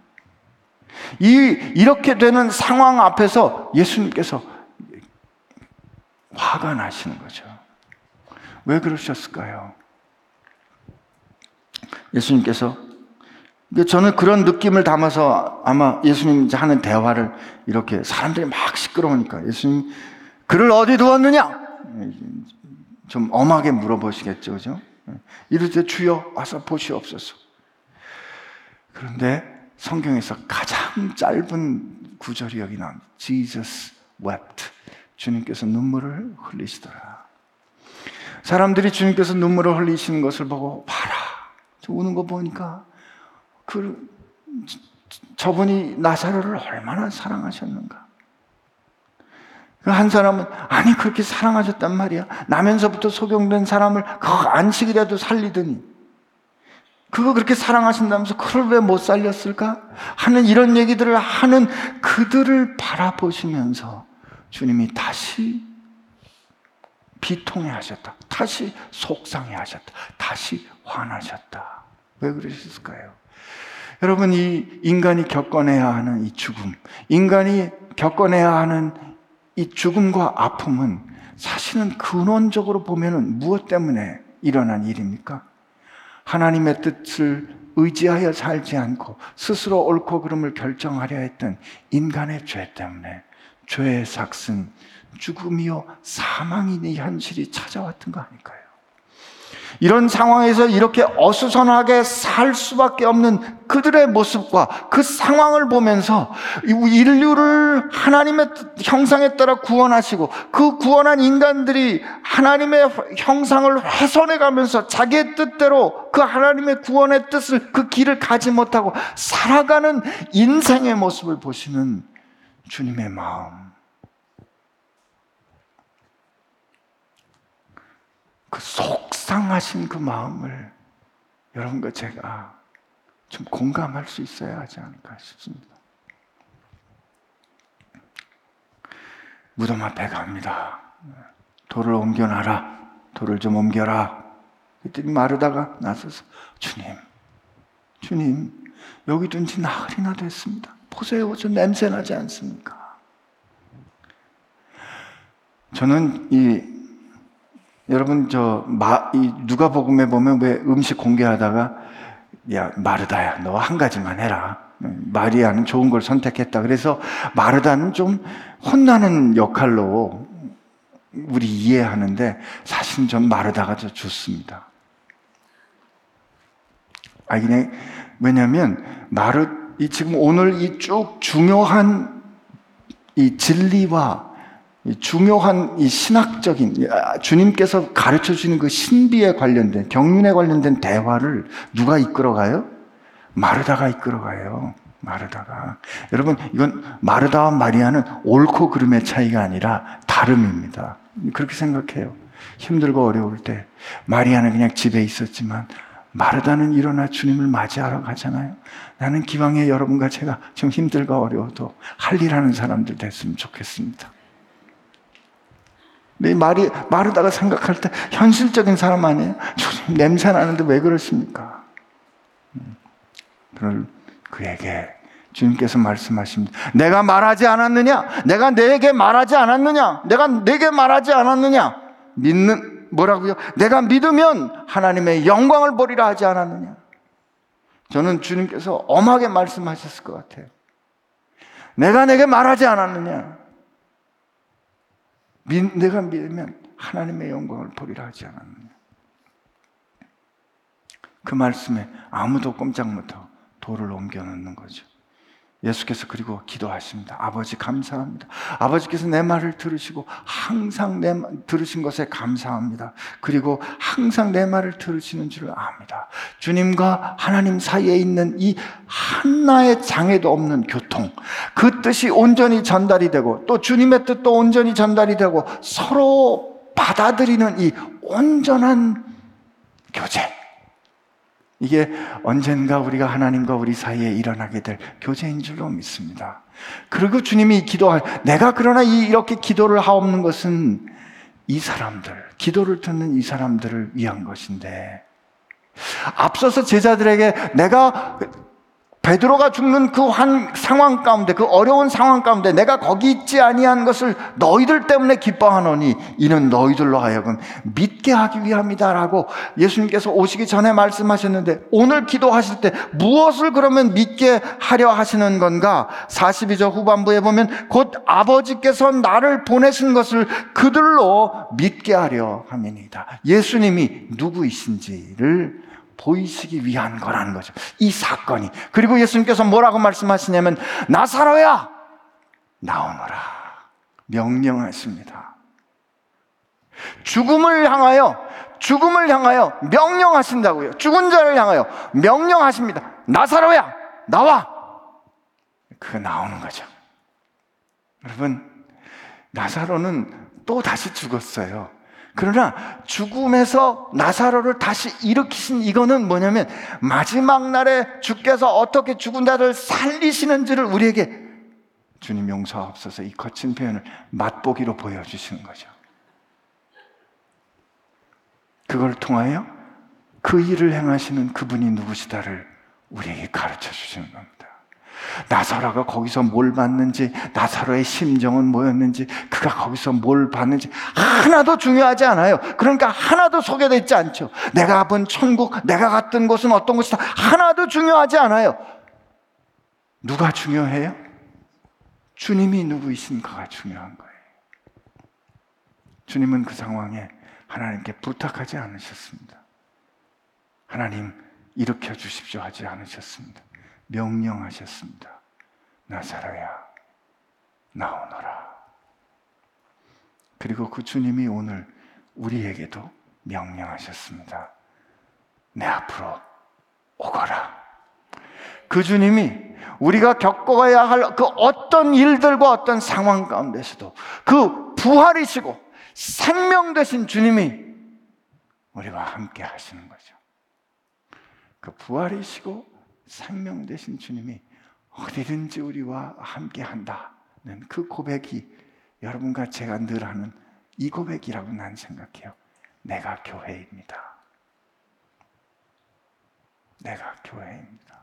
이, 이렇게 되는 상황 앞에서 예수님께서 화가 나시는 거죠. 왜 그러셨을까요? 예수님께서 저는 그런 느낌을 담아서 아마 예수님 하는 대화를 이렇게 사람들이 막 시끄러우니까 예수님 그를 어디 두었느냐? 좀 엄하게 물어보시겠죠, 그죠? 이럴 때 주여 와서 보시옵소서. 그런데 성경에서 가장 짧은 구절이 여기 나옵니다. Jesus wept. 주님께서 눈물을 흘리시더라. 사람들이 주님께서 눈물을 흘리시는 것을 보고 봐라. 저 우는 거 보니까 그 저분이 나사로를 얼마나 사랑하셨는가. 그한 사람은 아니 그렇게 사랑하셨단 말이야. 나면서부터 소경된 사람을 그 안식이라도 살리더니 그거 그렇게 사랑하신다면서 그걸 왜 못 살렸을까? 하는 이런 얘기들을 하는 그들을 바라보시면서 주님이 다시 비통해 하셨다. 다시 속상해 하셨다. 다시 화나셨다. 왜 그러셨을까요? 여러분, 이 인간이 겪어내야 하는 이 죽음, 인간이 겪어내야 하는 이 죽음과 아픔은 사실은 근원적으로 보면은 무엇 때문에 일어난 일입니까? 하나님의 뜻을 의지하여 살지 않고 스스로 옳고 그름을 결정하려 했던 인간의 죄 때문에 죄의 삭슨, 죽음이요 사망이 현실이 찾아왔던 거 아닐까요? 이런 상황에서 이렇게 어수선하게 살 수밖에 없는 그들의 모습과 그 상황을 보면서 인류를 하나님의 형상에 따라 구원하시고 그 구원한 인간들이 하나님의 형상을 훼손해 가면서 자기의 뜻대로 그 하나님의 구원의 뜻을 그 길을 가지 못하고 살아가는 인생의 모습을 보시는 주님의 마음. 그 속상하신 그 마음을 여러분과 제가 좀 공감할 수 있어야 하지 않을까 싶습니다. 무덤 앞에 갑니다. 돌을 옮겨놔라. 돌을 좀 옮겨라. 그랬더니 마르다가 나서서 주님, 주님, 여기 둔 지 나흘이나 됐습니다. 보세요, 저 냄새 나지 않습니까? 저는 이 여러분 저 마, 이 누가복음에 보면 왜 음식 공개하다가 야 마르다야 너 한 가지만 해라. 마리아는 좋은 걸 선택했다. 그래서 마르다는 좀 혼나는 역할로 우리 이해하는데 사실은 전 마르다가 더 좋습니다. 아 그냥 왜냐하면 마르 이 지금 오늘 이 쭉 중요한 이 진리와 중요한 이 신학적인 아, 주님께서 가르쳐 주시는 그 신비에 관련된 경륜에 관련된 대화를 누가 이끌어가요? 마르다가 이끌어가요. 마르다가 여러분 이건 마르다와 마리아는 옳고 그름의 차이가 아니라 다름입니다. 그렇게 생각해요. 힘들고 어려울 때 마리아는 그냥 집에 있었지만 마르다는 일어나 주님을 맞이하러 가잖아요. 나는 기왕에 여러분과 제가 좀 힘들고 어려워도 할 일 하는 사람들 됐으면 좋겠습니다. 내 말이, 마르다가 생각할 때 현실적인 사람 아니에요? 냄새 나는데 왜 그러십니까? 음, 그럴 그에게 주님께서 말씀하십니다. 내가 말하지 않았느냐? 내가 내게 말하지 않았느냐? 내가 내게 말하지 않았느냐? 믿는, 뭐라고요? 내가 믿으면 하나님의 영광을 보리라 하지 않았느냐? 저는 주님께서 엄하게 말씀하셨을 것 같아요. 내가 내게 말하지 않았느냐? 내가 믿으면 하나님의 영광을 보리라 하지 않았느냐. 그 말씀에 아무도 꼼짝 못하고 돌을 옮겨 놓는 거죠. 예수께서 그리고 기도하십니다. 아버지 감사합니다. 아버지께서 내 말을 들으시고 항상 내 들으신 것에 감사합니다. 그리고 항상 내 말을 들으시는 줄 압니다. 주님과 하나님 사이에 있는 이 하나의 장애도 없는 교통, 그 뜻이 온전히 전달이 되고 또 주님의 뜻도 온전히 전달이 되고 서로 받아들이는 이 온전한 교제. 이게 언젠가 우리가 하나님과 우리 사이에 일어나게 될 교제인 줄로 믿습니다. 그리고 주님이 기도할, 내가 그러나 이렇게 기도를 하옵는 것은 이 사람들, 기도를 듣는 이 사람들을 위한 것인데, 앞서서 제자들에게 내가 베드로가 죽는 그한 상황 가운데 그 어려운 상황 가운데 내가 거기 있지 아니한 것을 너희들 때문에 기뻐하노니 이는 너희들로 하여금 믿게 하기 위함이다라고 예수님께서 오시기 전에 말씀하셨는데 오늘 기도하실 때 무엇을 그러면 믿게 하려 하시는 건가? 42절 후반부에 보면 곧 아버지께서 나를 보내신 것을 그들로 믿게 하려 함이니다. 예수님이 누구이신지를 보이시기 위한 거라는 거죠. 이 사건이. 그리고 예수님께서 뭐라고 말씀하시냐면, 나사로야! 나오너라. 명령하십니다. 죽음을 향하여, 죽음을 향하여 명령하신다고요. 죽은 자를 향하여 명령하십니다. 나사로야! 나와! 그 나오는 거죠. 여러분, 나사로는 또 다시 죽었어요. 그러나 죽음에서 나사로를 다시 일으키신 이거는 뭐냐면 마지막 날에 주께서 어떻게 죽은 자를 살리시는지를 우리에게 주님 용서하옵소서 이 거친 표현을 맛보기로 보여주시는 거죠. 그걸 통하여 그 일을 행하시는 그분이 누구시다를 우리에게 가르쳐 주시는 겁니다. 나사로가 거기서 뭘 봤는지, 나사로의 심정은 뭐였는지, 그가 거기서 뭘 봤는지 하나도 중요하지 않아요. 그러니까 하나도 소개되어 있지 않죠. 내가 본 천국, 내가 갔던 곳은 어떤 곳이다. 하나도 중요하지 않아요. 누가 중요해요? 주님이 누구이신가가 중요한 거예요. 주님은 그 상황에 하나님께 부탁하지 않으셨습니다. 하나님, 일으켜 주십시오 하지 않으셨습니다. 명령하셨습니다. 나사로야, 나오너라. 그리고 그 주님이 오늘 우리에게도 명령하셨습니다. 내 앞으로 오거라. 그 주님이 우리가 겪어야 할 그 어떤 일들과 어떤 상황 가운데서도 그 부활이시고 생명 되신 주님이 우리와 함께 하시는 거죠. 그 부활이시고 생명 되신 주님이 어디든지 우리와 함께 한다는 그 고백이 여러분과 제가 늘 하는 이 고백이라고 난 생각해요. 내가 교회입니다. 내가 교회입니다.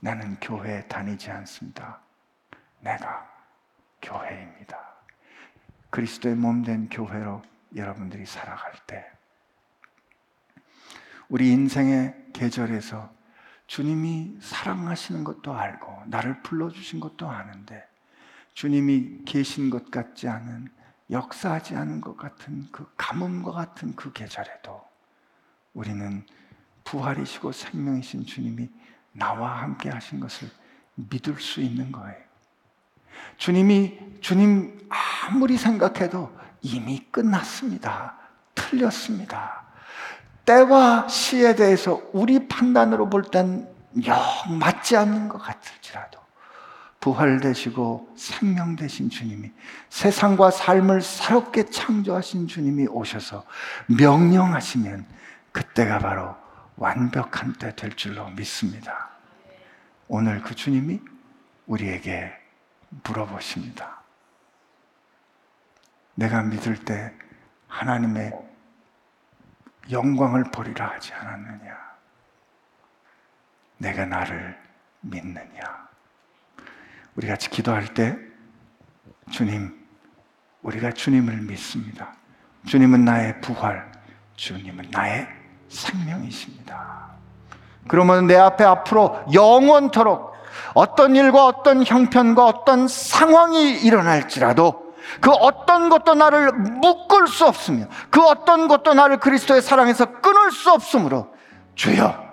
나는 교회에 다니지 않습니다. 내가 교회입니다. 그리스도의 몸 된 교회로 여러분들이 살아갈 때 우리 인생의 계절에서 주님이 사랑하시는 것도 알고 나를 불러주신 것도 아는데 주님이 계신 것 같지 않은 역사하지 않은 것 같은 그 가뭄과 같은 그 계절에도 우리는 부활이시고 생명이신 주님이 나와 함께 하신 것을 믿을 수 있는 거예요. 주님이, 주님 아무리 생각해도 이미 끝났습니다. 틀렸습니다. 때와 시에 대해서 우리 판단으로 볼 땐 영 맞지 않는 것 같을지라도 부활되시고 생명되신 주님이 세상과 삶을 새롭게 창조하신 주님이 오셔서 명령하시면 그때가 바로 완벽한 때 될 줄로 믿습니다. 오늘 그 주님이 우리에게 물어보십니다. 내가 믿을 때 하나님의 영광을 보리라 하지 않았느냐? 내가 나를 믿느냐? 우리 같이 기도할 때 주님, 우리가 주님을 믿습니다. 주님은 나의 부활, 주님은 나의 생명이십니다. 그러면 내 앞에 앞으로 영원토록 어떤 일과 어떤 형편과 어떤 상황이 일어날지라도 그 어떤 것도 나를 묶을 수 없으며 그 어떤 것도 나를 그리스도의 사랑에서 끊을 수 없으므로 주여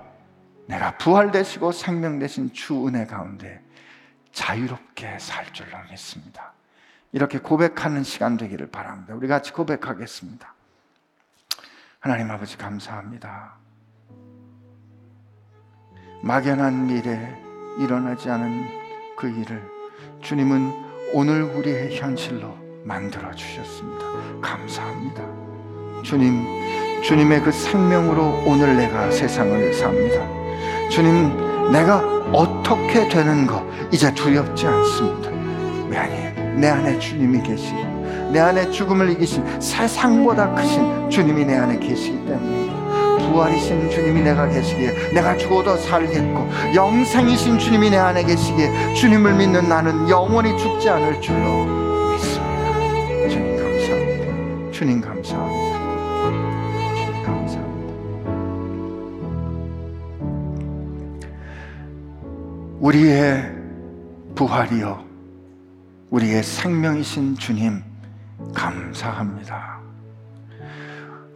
내가 부활되시고 생명되신 주 은혜 가운데 자유롭게 살 줄로 믿습니다. 이렇게 고백하는 시간 되기를 바랍니다. 우리 같이 고백하겠습니다. 하나님 아버지 감사합니다. 막연한 미래 일어나지 않은 그 일을 주님은 오늘 우리의 현실로 만들어 주셨습니다. 감사합니다. 주님, 주님의 그 생명으로 오늘 내가 세상을 삽니다. 주님, 내가 어떻게 되는 거 이제 두렵지 않습니다. 왜냐하면 내 안에 주님이 계시고 내 안에 죽음을 이기신 세상보다 크신 주님이 내 안에 계시기 때문입니다. 부활이신 주님이 내가 계시기에 내가 죽어도 살겠고 영생이신 주님이 내 안에 계시기에 주님을 믿는 나는 영원히 죽지 않을 줄로 믿습니다. 주님 감사합니다. 주님 감사합니다. 주님 감사합니다. 우리의 부활이요 우리의 생명이신 주님 감사합니다.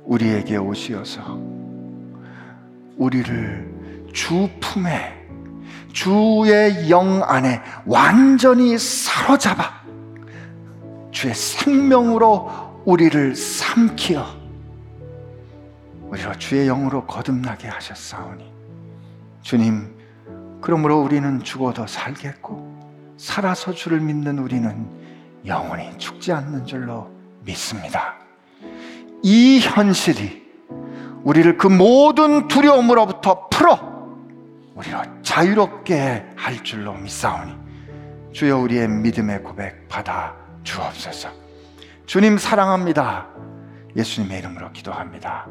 우리에게 오시어서 우리를 주 품에 주의 영 안에 완전히 사로잡아 주의 생명으로 우리를 삼키어 우리로 주의 영으로 거듭나게 하셨사오니 주님 그러므로 우리는 죽어도 살겠고 살아서 주를 믿는 우리는 영원히 죽지 않는 줄로 믿습니다. 이 현실이 우리를 그 모든 두려움으로부터 풀어 우리로 자유롭게 할 줄로 믿사오니 주여 우리의 믿음의 고백 받아 주옵소서. 주님 사랑합니다. 예수님의 이름으로 기도합니다.